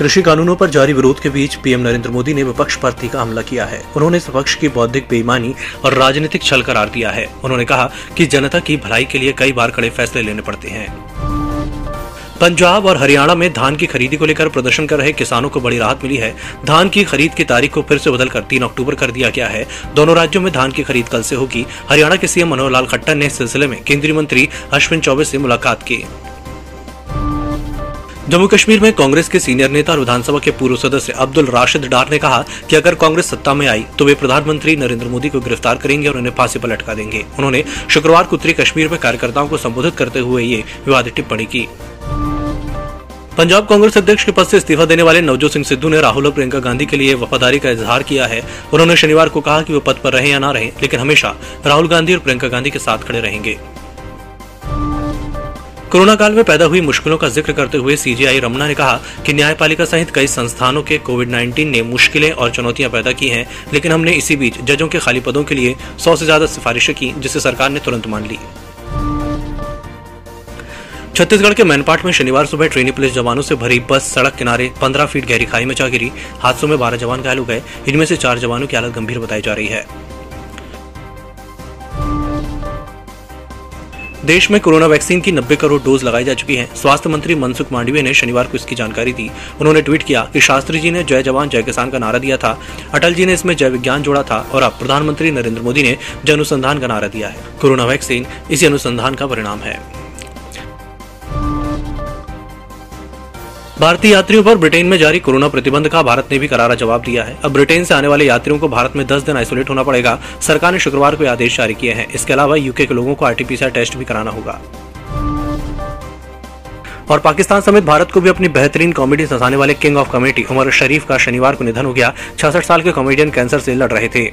कृषि कानूनों पर जारी विरोध के बीच पीएम नरेंद्र मोदी ने विपक्ष पर तीखा हमला किया है। उन्होंने इस विपक्ष की बौद्धिक बेईमानी और राजनीतिक छल करार दिया है। उन्होंने कहा कि जनता की भलाई के लिए कई बार कड़े फैसले लेने पड़ते हैं। पंजाब और हरियाणा में धान की खरीदी को लेकर प्रदर्शन कर रहे किसानों को बड़ी राहत मिली है। धान की खरीद की तारीख को फिर से बदलकर तीन अक्टूबर कर दिया गया है। दोनों राज्यों में धान की खरीद कल से होगी। हरियाणा के सीएम मनोहर लाल खट्टर ने इस सिलसिले में केंद्रीय मंत्री अश्विन चौबे से मुलाकात की। जम्मू कश्मीर में कांग्रेस के सीनियर नेता और विधानसभा के पूर्व सदस्य अब्दुल राशिद डार ने कहा कि अगर कांग्रेस सत्ता में आई तो वे प्रधानमंत्री नरेंद्र मोदी को गिरफ़्तार करेंगे और उन्हें फांसी पर लटका देंगे। उन्होंने शुक्रवार को उत्तरी कश्मीर में कार्यकर्ताओं को संबोधित करते हुए ये विवादित टिप्पणी की। पंजाब कांग्रेस अध्यक्ष के पद से इस्तीफा देने वाले नवजोत सिंह सिद्धू ने राहुल और प्रियंका गांधी के लिए वफादारी का इजहार किया है। उन्होंने शनिवार को कहा कि वो पद पर रहे या ना रहे, लेकिन हमेशा राहुल गांधी और प्रियंका गांधी के साथ खड़े रहेंगे। कोरोना काल में पैदा हुई मुश्किलों का ज़िक्र करते हुए सीजीआई रमना ने कहा कि न्यायपालिका सहित कई संस्थानों के कोविड 19 ने मुश्किलें और चुनौतियाँ पैदा की हैं, लेकिन हमने इसी बीच जजों के खाली पदों के लिए सौ से ज़्यादा सिफारिशें की, जिसे सरकार ने तुरंत मान ली। छत्तीसगढ़ के मैनपाट में शनिवार सुबह ट्रेनी पुलिस जवानों से भरी बस सड़क किनारे 15 फीट गहरी खाई में जा गिरी। हादसों में 12 जवान घायल हो गए। इनमें से चार जवानों की हालत गंभीर बताई जा रही है। देश में कोरोना वैक्सीन की 90 करोड़ डोज लगाई जा चुकी है। स्वास्थ्य मंत्री मनसुख मांडवीय ने शनिवार को इसकी जानकारी दी। उन्होंने ट्वीट किया कि शास्त्री जी ने जय जवान, जय किसान का नारा दिया था। अटल जी ने इसमें जय विज्ञान जोड़ा था और अब प्रधानमंत्री नरेंद्र मोदी ने जय अनुसंधान का नारा दिया है। कोरोना वैक्सीन इसी अनुसंधान का परिणाम है। भारतीय यात्रियों पर ब्रिटेन में जारी कोरोना प्रतिबंध का भारत ने भी करारा जवाब दिया है। अब ब्रिटेन से आने वाले यात्रियों को भारत में 10 दिन आइसोलेट होना पड़ेगा। सरकार ने शुक्रवार को आदेश जारी किए हैं। इसके अलावा यूके के लोगों को आरटीपीसीआर टेस्ट भी कराना होगा। और पाकिस्तान समेत भारत को भी अपनी बेहतरीन कॉमेडी सजाने वाले king of comedy Umer Sharif का शनिवार को निधन हो गया। छियासठ साल के कॉमेडियन कैंसर से लड़ रहे थे।